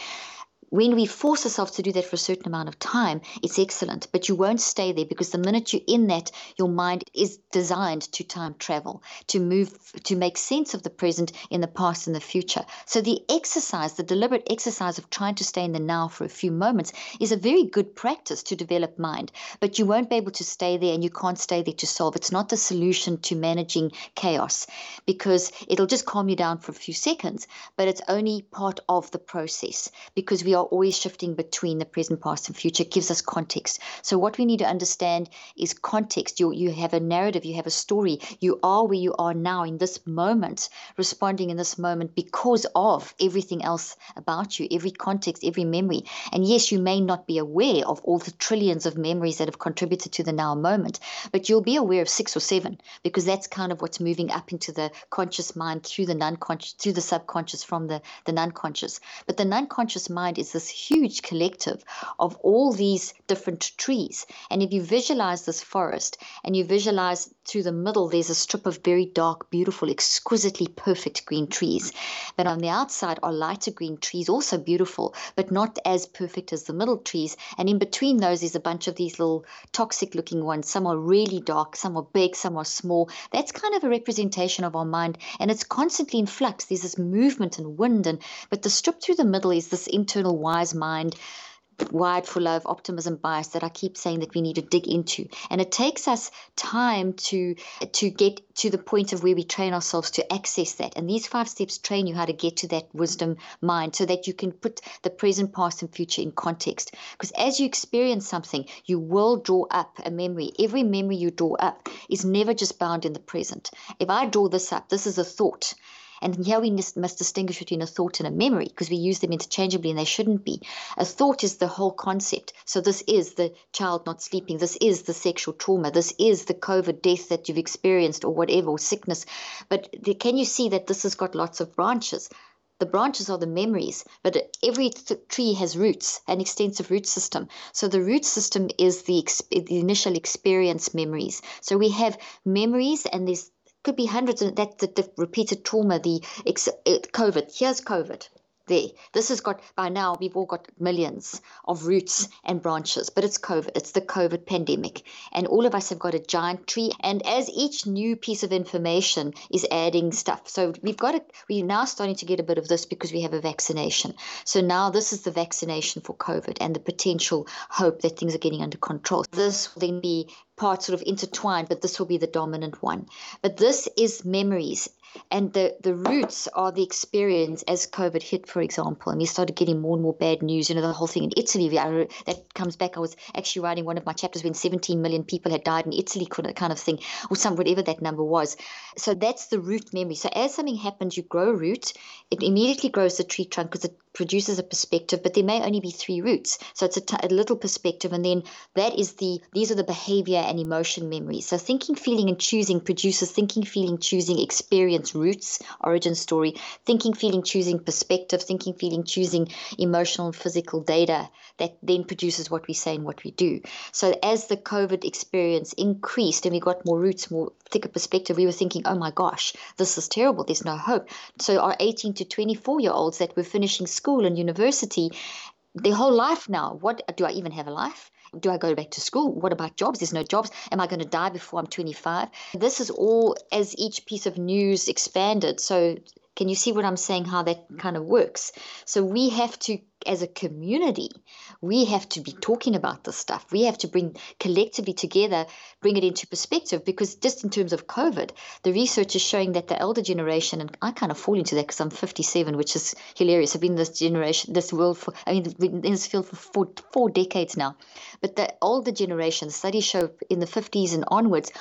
when we force ourselves to do that for a certain amount of time, it's excellent. But you won't stay there because the minute you're in that, your mind is designed to time travel, to move, to make sense of the present in the past and the future. So the exercise, the deliberate exercise of trying to stay in the now for a few moments is a very good practice to develop mind. But you won't be able to stay there and you can't stay there to solve. It's not the solution to managing chaos because it'll just calm you down for a few seconds, but it's only part of the process because we are are always shifting between the present, past, and future. Gives us context. So what we need to understand is context. You you have a narrative, you have a story. You are where you are now in this moment, responding in this moment because of everything else about you, every context, every memory. And yes, you may not be aware of all the trillions of memories that have contributed to the now moment, but you'll be aware of six or seven because that's kind of what's moving up into the conscious mind through the non-conscious, through the subconscious from the the non-conscious. But the non-conscious mind is this huge collective of all these different trees. And if you visualize this forest and you visualize through the middle, there's a strip of very dark, beautiful, exquisitely perfect green trees. But on the outside are lighter green trees, also beautiful, but not as perfect as the middle trees. And in between those is a bunch of these little toxic looking ones. Some are really dark, some are big, some are small. That's kind of a representation of our mind. And it's constantly in flux. There's this movement and wind. And but the strip through the middle is this internal wise mind wide full of optimism bias that I keep saying that we need to dig into. And it takes us time to to get to the point of where we train ourselves to access that. And these five steps train you how to get to that wisdom mind so that you can put the present past and future in context. Because as you experience something you will draw up a memory. Every memory you draw up is never just bound in the present. If I draw this up this is a thought and here we must distinguish between a thought and a memory because we use them interchangeably and they shouldn't be. A thought is the whole concept. So this is the child not sleeping. This is the sexual trauma. This is the COVID death that you've experienced or whatever, or sickness. But the, can you see that this has got lots of branches? The branches are the memories, but every th- tree has roots, an extensive root system. So the root system is the, ex- the initial experience memories. So we have memories, and there's could be hundreds of that the, the repeated trauma the ex, eh, covid. Here's covid. There. This has got by now we've all got millions of roots and branches but it's covid. It's the covid pandemic. And all of us have got a giant tree and as each new piece of information is adding stuff so we've got it we're now starting to get a bit of this because we have a vaccination. So now this is the vaccination for covid and the potential hope that things are getting under control. This will then be parts sort of intertwined, but this will be the dominant one. But this is memories and the, the roots are the experience as COVID hit, for example, and we started getting more and more bad news. You know, the whole thing in Italy, I, that comes back. I was actually writing one of my chapters when 17 million people had died in Italy, kind of thing, or some whatever that number was. So that's the root memory. So as something happens, you grow a root, it immediately grows the tree trunk because it produces a perspective, but there may only be three roots. So it's a, t- a little perspective, and then that is the these are the behavior and emotion memories. So thinking, feeling, and choosing produces thinking, feeling, choosing experience roots, origin story. Thinking, feeling, choosing perspective. Thinking, feeling, choosing emotional and physical data that then produces what we say and what we do. So as the COVID experience increased and we got more roots, more thicker perspective, we were thinking, oh my gosh, this is terrible. There's no hope. So our 18 to 24 year olds that were finishing school and university, their whole life now, what do I even have a life? Do I go back to school? What about jobs? There's no jobs. Am I going to die before I'm 25? This is all as each piece of news expanded. So, can you see what I'm saying? How that kind of works? So, we have to as a community, we have to be mm. talking about this stuff. We have to bring collectively together, bring it into perspective because just in terms of COVID, the research is showing that the elder generation, and I kind of fall into that because I'm 57, which is hilarious. I've been in this generation, this world for, I mean, in this field for four, four decades now. But the older generation, studies show in the 50s and onwards,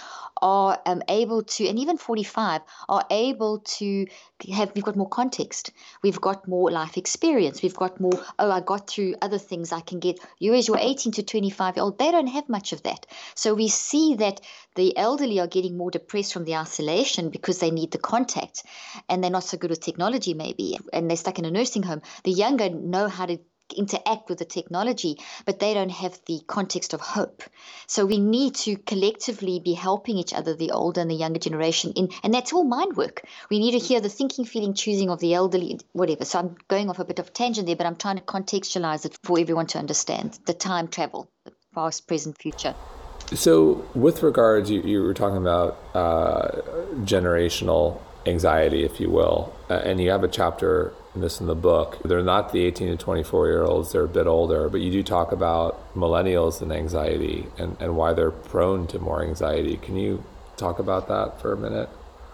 are um, able to, and even 45, are able to have, we've got more context, we've got more life experience, we've got more oh, I got through other things I can get. You, as your 18 to 25 year old, they don't have much of that. So we see that the elderly are getting more depressed from the isolation because they need the contact and they're not so good with technology, maybe, and they're stuck in a nursing home. The younger know how to interact with the technology, but they don't have the context of hope. So we need to collectively be helping each other, the older and the younger generation, in and that's all mind work. We need to hear the thinking, feeling, choosing of the elderly, whatever. So I'm going off a bit of tangent there, but I'm trying to contextualize it for everyone to understand the time travel, the past, present, future. So, with regards, you, you were talking about uh, generational anxiety, if you will, uh, and you have a chapter this in the book. They're not the 18 to 24 year olds, they're a bit older, but you do talk about millennials and anxiety and, and why they're prone to more anxiety. Can you talk about that for a minute?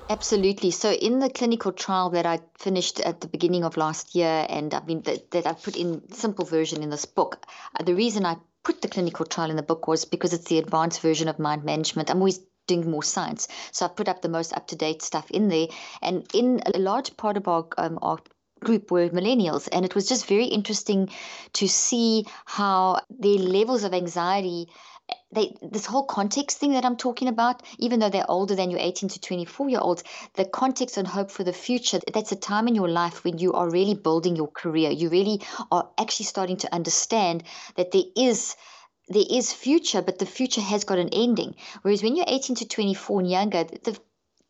Absolutely. So, in the clinical trial that I finished at the beginning of last year, and I mean that, that I put in simple version in this book, uh, the reason I put the clinical trial in the book was because it's the advanced version of mind management. I'm always doing more science, so I put up the most up to date stuff in there. And in a large part of our, um, our group were millennials and it was just very interesting to see how their levels of anxiety they this whole context thing that I'm talking about, even though they're older than your 18 to 24 year olds, the context and hope for the future, that's a time in your life when you are really building your career. You really are actually starting to understand that there is there is future, but the future has got an ending. Whereas when you're 18 to 24 and younger, the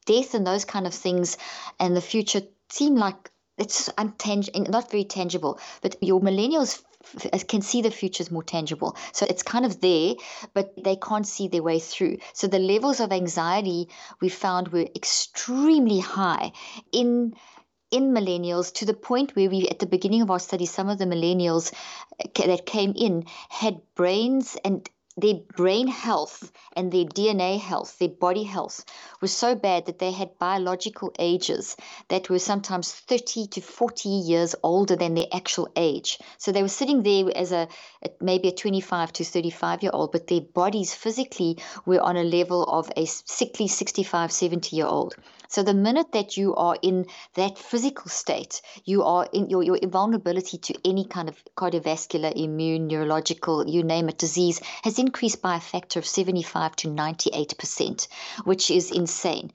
death and those kind of things and the future seem like it's not very tangible, but your millennials f- can see the future is more tangible. So it's kind of there, but they can't see their way through. So the levels of anxiety we found were extremely high in in millennials to the point where we at the beginning of our study some of the millennials uh, that came in had brains and their brain health and their DNA health, their body health, was so bad that they had biological ages that were sometimes 30 to 40 years older than their actual age. So they were sitting there as a maybe a 25 to 35 year old, but their bodies physically were on a level of a sickly 65, 70 year old. So the minute that you are in that physical state, you are in your, your vulnerability to any kind of cardiovascular, immune, neurological, you name it, disease has increased by a factor of 75 to 98%, which is insane.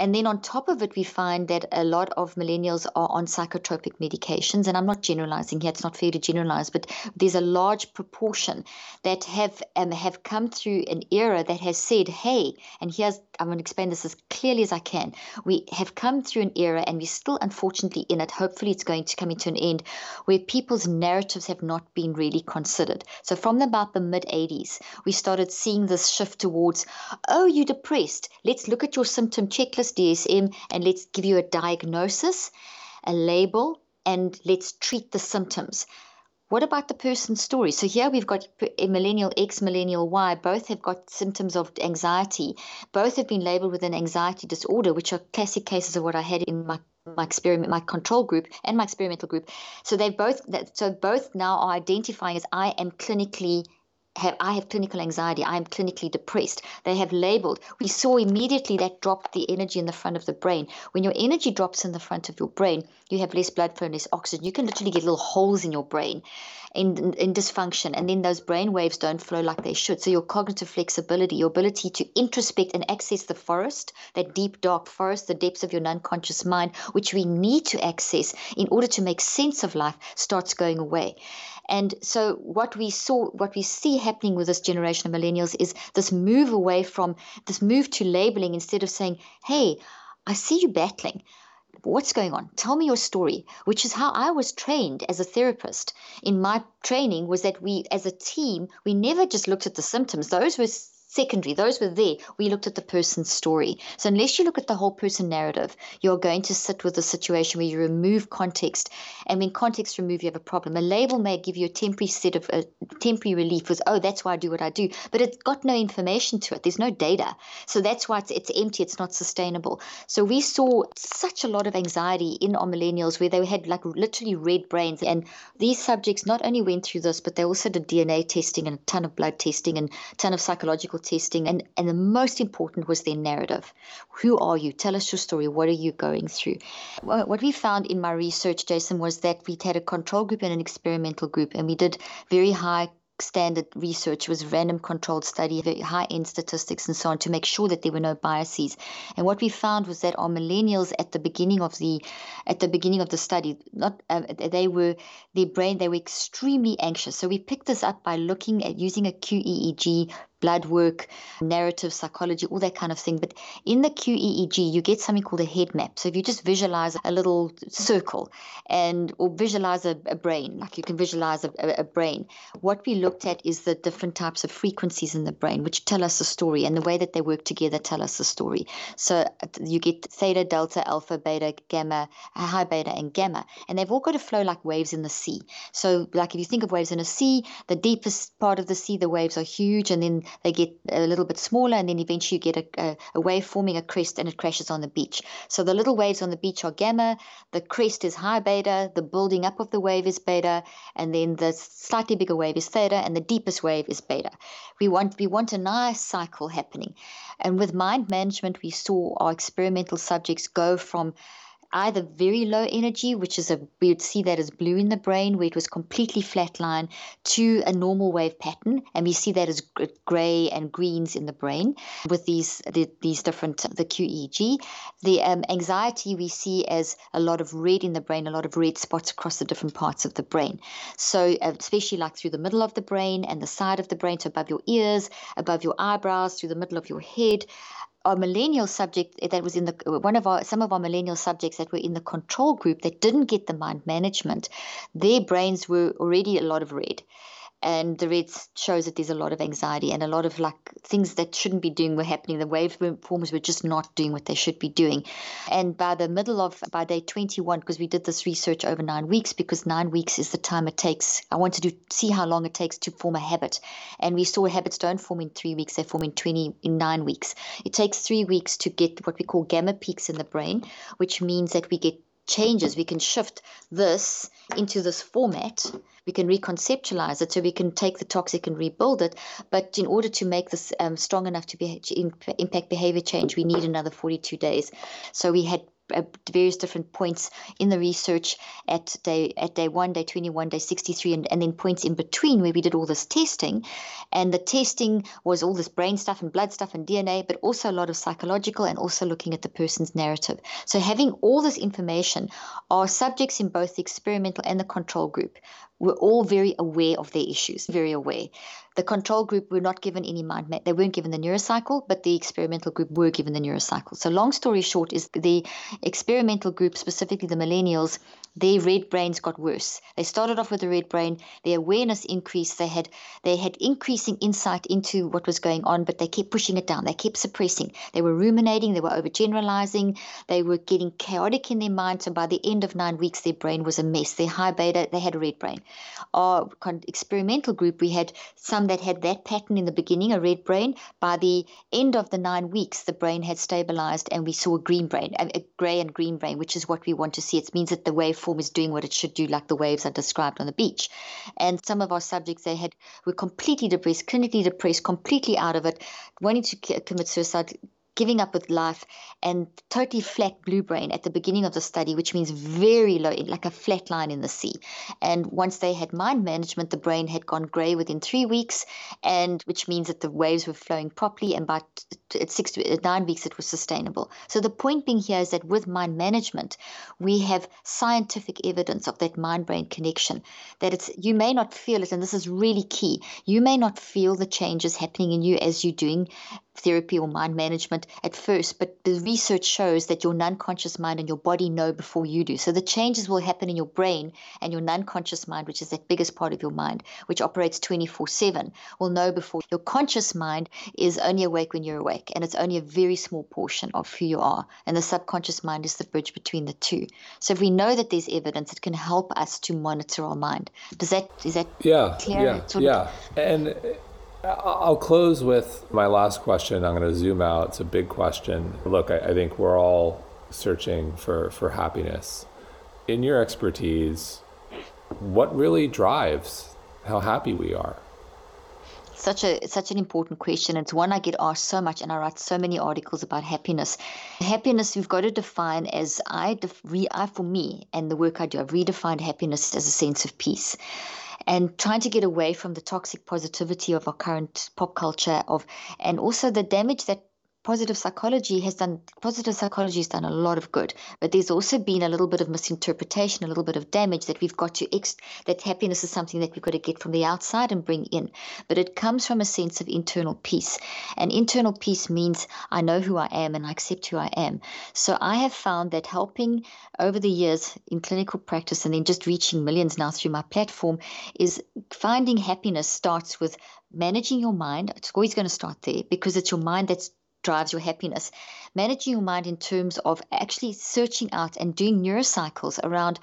And then on top of it, we find that a lot of millennials are on psychotropic medications. And I'm not generalizing here, it's not fair to generalize, but there's a large proportion that have um, have come through an era that has said, hey, and here's, I'm going to explain this as clearly as I can. We have come through an era, and we're still unfortunately in it. Hopefully, it's going to come into an end where people's narratives have not been really considered. So, from about the mid 80s, we started seeing this shift towards, oh, you're depressed. Let's look at your symptom checklist DSM and let's give you a diagnosis, a label, and let's treat the symptoms. what about the person's story? So here we've got a millennial X, millennial Y. Both have got symptoms of anxiety. Both have been labeled with an anxiety disorder, which are classic cases of what I had in my my experiment, my control group, and my experimental group. So they both, so both now are identifying as I am clinically have I have clinical anxiety, I am clinically depressed. They have labeled. We saw immediately that dropped the energy in the front of the brain. When your energy drops in the front of your brain, you have less blood flow, less oxygen. You can literally get little holes in your brain in, in, dysfunction, and then those brain waves don't flow like they should. So your cognitive flexibility, your ability to introspect and access the forest, that deep dark forest, the depths of your unconscious mind, which we need to access in order to make sense of life, starts going away. And so what we saw, what we see happening with this generation of millennials is this move away from this move to labeling instead of saying, hey, I see you battling. What's going on? Tell me your story, which is how I was trained as a therapist. In my training was that we as a team, we never just looked at the symptoms. Those were secondary. Those were there. We looked at the person's story. So unless you look at the whole person narrative, you're going to sit with a situation where you remove context. And when context remove, you have a problem. A label may give you a temporary set of a temporary relief with, oh, that's why I do what I do. But it's got no information to it. There's no data. So that's why it's, it's empty. It's not sustainable. So we saw such a lot of anxiety in our millennials where they had like literally red brains. And these subjects not only went through this, but they also did DNA testing and a ton of blood testing and a ton of psychological testing. And, and the most important was their narrative. Who are you? Tell us your story. What are you going through? What we found in my research, Jason, was that we had a control group and an experimental group, and we did very high standard research was random controlled study, very high end statistics and so on to make sure that there were no biases. And what we found was that our millennials at the beginning of the at the beginning of the study, not uh, they were their brain they were extremely anxious. So we picked this up by looking at using a QEEG blood work, narrative psychology, all that kind of thing. But in the QEEG, you get something called a head map. So if you just visualize a little circle and or visualize a, a brain, like you can visualize a, a, brain, what we looked at is the different types of frequencies in the brain, which tell us a story, and the way that they work together tell us a story. So you get theta, delta, alpha, beta, gamma, high beta, and gamma, and they've all got to flow like waves in the sea. So like if you think of waves in a sea, the deepest part of the sea, the waves are huge, and then they get a little bit smaller, and then eventually you get a, a, a, wave forming a crest and it crashes on the beach. So the little waves on the beach are gamma, the crest is high beta, the building up of the wave is beta, and then the slightly bigger wave is theta, and the deepest wave is beta. We want we want a nice cycle happening. And with mind management, we saw our experimental subjects go from either very low energy, which is a we would see that as blue in the brain, where it was completely flatline, to a normal wave pattern, and we see that as gray and greens in the brain with these the, these different the QEEG. The um, anxiety we see as a lot of red in the brain, a lot of red spots across the different parts of the brain. So uh, especially like through the middle of the brain and the side of the brain, so above your ears, above your eyebrows, through the middle of your head our millennial subject that was in the one of our some of our millennial subjects that were in the control group that didn't get the mind management their brains were already a lot of red and the reds shows that there's a lot of anxiety and a lot of like things that shouldn't be doing were happening. The wave forms were just not doing what they should be doing. And by the middle of by day 21 because we did this research over nine weeks because nine weeks is the time it takes i wanted to see how long it takes to form a habit. And we saw habits don't form in three weeks they form in 20 in nine weeks. It takes three weeks to get what we call gamma peaks in the brain which means that we get changes we can shift this into this format we can reconceptualize it so we can take the toxic and rebuild it. But in order to make this um, strong enough to, be, to impact behavior change, we need another 42 days. So we had at various different points in the research at day at day one, day 21, day 63, and, and then points in between where we did all this testing. And the testing was all this brain stuff and blood stuff and DNA, but also a lot of psychological and also looking at the person's narrative. So having all this information, our subjects in both the experimental and the control group were all very aware of their issues, very aware. The control group were not given any mind map. They weren't given the neurocycle, but the experimental group were given the neurocycle. So long story short is the experimental group, specifically the millennials, their red brains got worse. They started off with a red brain, their awareness increased, they had they had increasing insight into what was going on, but they kept pushing it down, they kept suppressing. They were ruminating, they were overgeneralizing, they were getting chaotic in their mind. So by the end of nine weeks, their brain was a mess. Their high beta, they had a red brain. Our experimental group, we had some that had that pattern in the beginning, a red brain. By the end of the nine weeks, the brain had stabilized and we saw a green brain, a gray and green brain, which is what we want to see. It means that the waveform is doing what it should do, like the waves are described on the beach. And some of our subjects, they had were completely depressed, clinically depressed, completely out of it, wanting to commit suicide, giving up with life and totally flat blue brain at the beginning of the study, which means very low, like a flat line in the sea. And once they had mind management, the brain had gone gray within three weeks, and which means that the waves were flowing properly. And by at six to nine weeks, it was sustainable. So the point being here is that with mind management, we have scientific evidence of that mind brain connection. That it's you may not feel it, and this is really key. You may not feel the changes happening in you as you're doing therapy or mind management at first, but the research shows that your non conscious mind and your body know before you do. So the changes will happen in your brain and your non conscious mind, which is that biggest part of your mind, which operates 24 7, will know before your conscious mind is only awake when you're awake. And it's only a very small portion of who you are. And the subconscious mind is the bridge between the two. So if we know that there's evidence, it can help us to monitor our mind. Does that, is that yeah, clear? Yeah, yeah. And I'll close with my last question. I'm going to zoom out. It's a big question. Look, I, I, think we're all searching for, for happiness. In your expertise, what really drives how happy we are? Such a such an important question. It's one I get asked so much, and I write so many articles about happiness. Happiness we've got to define as I, def, I for me and the work I do. I've redefined happiness as a sense of peace and trying to get away from the toxic positivity of our current pop culture of and also the damage that positive psychology has done positive psychology has done a lot of good but there's also been a little bit of misinterpretation a little bit of damage that we've got to ex- that happiness is something that we've got to get from the outside and bring in. But it comes from a sense of internal peace. And internal peace means i know who i am and i accept who i am. So i have found that helping over the years in clinical practice and then just reaching millions now through my platform is finding happiness starts with managing your mind. It's always going to start there because it's your mind that's drives your happiness. Managing your mind in terms of actually searching out and doing neurocycles around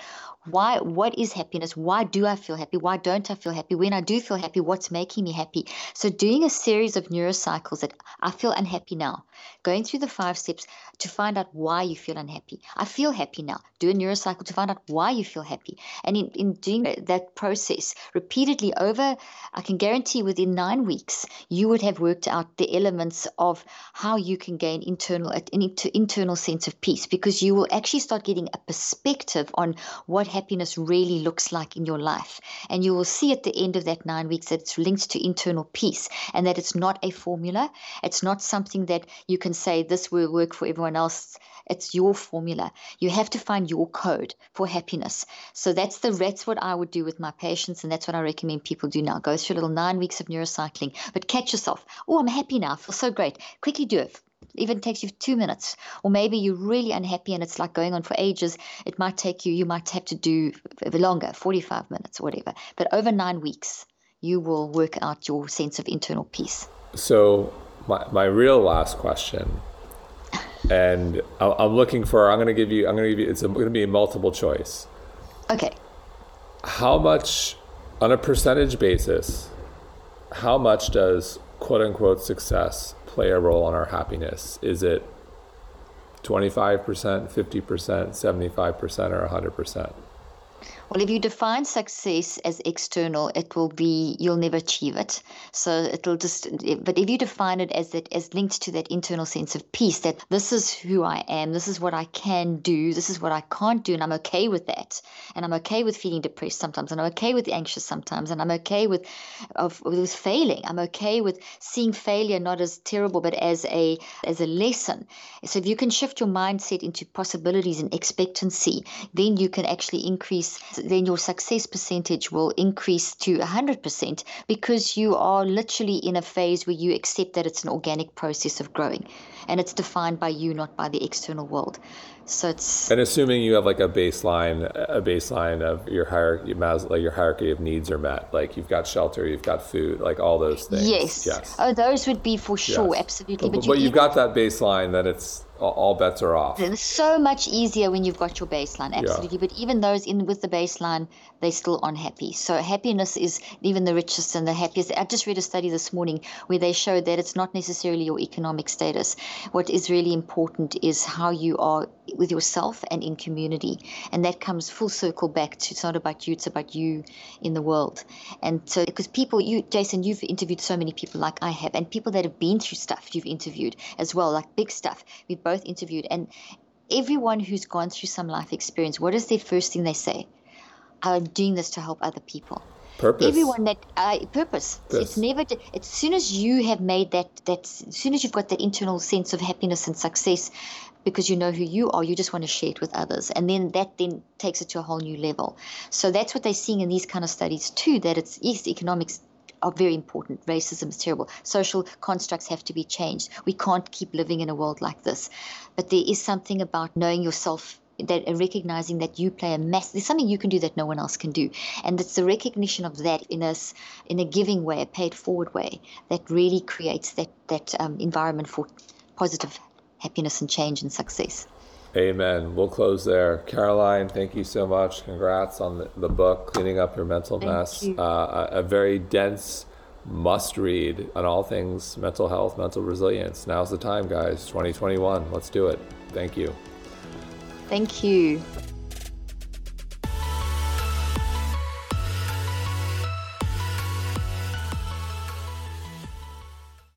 why what is happiness? Why do i feel happy? Why don't i feel happy? When i do feel happy what's making me happy? So doing a series of neurocycles that i feel unhappy now going through the five steps to find out why you feel unhappy. I feel happy now. Do a neurocycle to find out why you feel happy. And in, in doing that process repeatedly over i can guarantee within nine weeks you would have worked out the elements of how you can gain internal an internal sense of peace because you will actually start getting a perspective on what happiness really looks like in your life. And you will see at the end of that nine weeks that it's linked to internal peace and that it's not a formula. It's not something that you can say this will work for everyone else. It's your formula. You have to find your code for happiness. So that's the that's what I would do with my patients, and that's what I recommend people do now. Go through a little nine weeks of neurocycling, but catch yourself. Oh, I'm happy now. I feel so great. Quickly do it even takes you two minutes. Or maybe you're really unhappy and it's like going on for ages. It might take you you might have to do longer 45 minutes or whatever. But over nine weeks you will work out your sense of internal peace. So my, my real last question and i'm looking for i'm going to give you i'm going to give you it's going to be a multiple choice. Okay. How much on a percentage basis how much does quote unquote success play a role in our happiness? Is it 25%, 50%, 75%, or 100%? Well, if you define success as external, it will be you'll never achieve it. So it'll just. But if you define it as that as linked to that internal sense of peace, that this is who I am, this is what I can do, this is what I can't do, and I'm okay with that, and I'm okay with feeling depressed sometimes, and I'm okay with anxious sometimes, and I'm okay with of with failing. I'm okay with seeing failure not as terrible, but as a as a lesson. So if you can shift your mindset into possibilities and expectancy, then you can actually increase then your success percentage will increase to 100% because you are literally in a phase where you accept that it's an organic process of growing and it's defined by you, not by the external world. So it's and assuming you have like a baseline, a baseline of your hierarchy, like your hierarchy of needs are met. Like you've got shelter, you've got food, like all those things. Yes. Yes. Oh, those would be for sure, yes. absolutely. But, but, but you have got that baseline that it's all bets are off. It's so much easier when you've got your baseline, absolutely. Yeah. But even those in with the baseline, they're still unhappy. So happiness is even the richest and the happiest. I just read a study this morning where they showed that it's not necessarily your economic status. What is really important is how you are with yourself and in community, and that comes full circle back to it's not about you, it's about you in the world. And so because people, you Jason, you've interviewed so many people like I have, and people that have been through stuff you've interviewed as well, like big stuff. We've both interviewed, and everyone who's gone through some life experience, what is their first thing they say? I'm doing this to help other people. Purpose. Everyone that uh, purpose. It's never. As soon as you have made that, that as soon as you've got that internal sense of happiness and success, because you know who you are, you just want to share it with others, and then that then takes it to a whole new level. So that's what they're seeing in these kind of studies too. That it's yes, economics are very important. Racism is terrible. Social constructs have to be changed. We can't keep living in a world like this. But there is something about knowing yourself that recognizing that you play a mass there's something you can do that no one else can do and it's the recognition of that in a in a giving way a paid forward way that really creates that that um, environment for positive happiness and change and success Amen. We'll close there. Caroline, thank you so much. Congrats on the, the book, Cleaning Up Your Mental thank Mess. Uh, a, a, very dense must read on all things mental health, mental resilience. Now's the time, guys. 2021. Let's do it. Thank you. Thank you.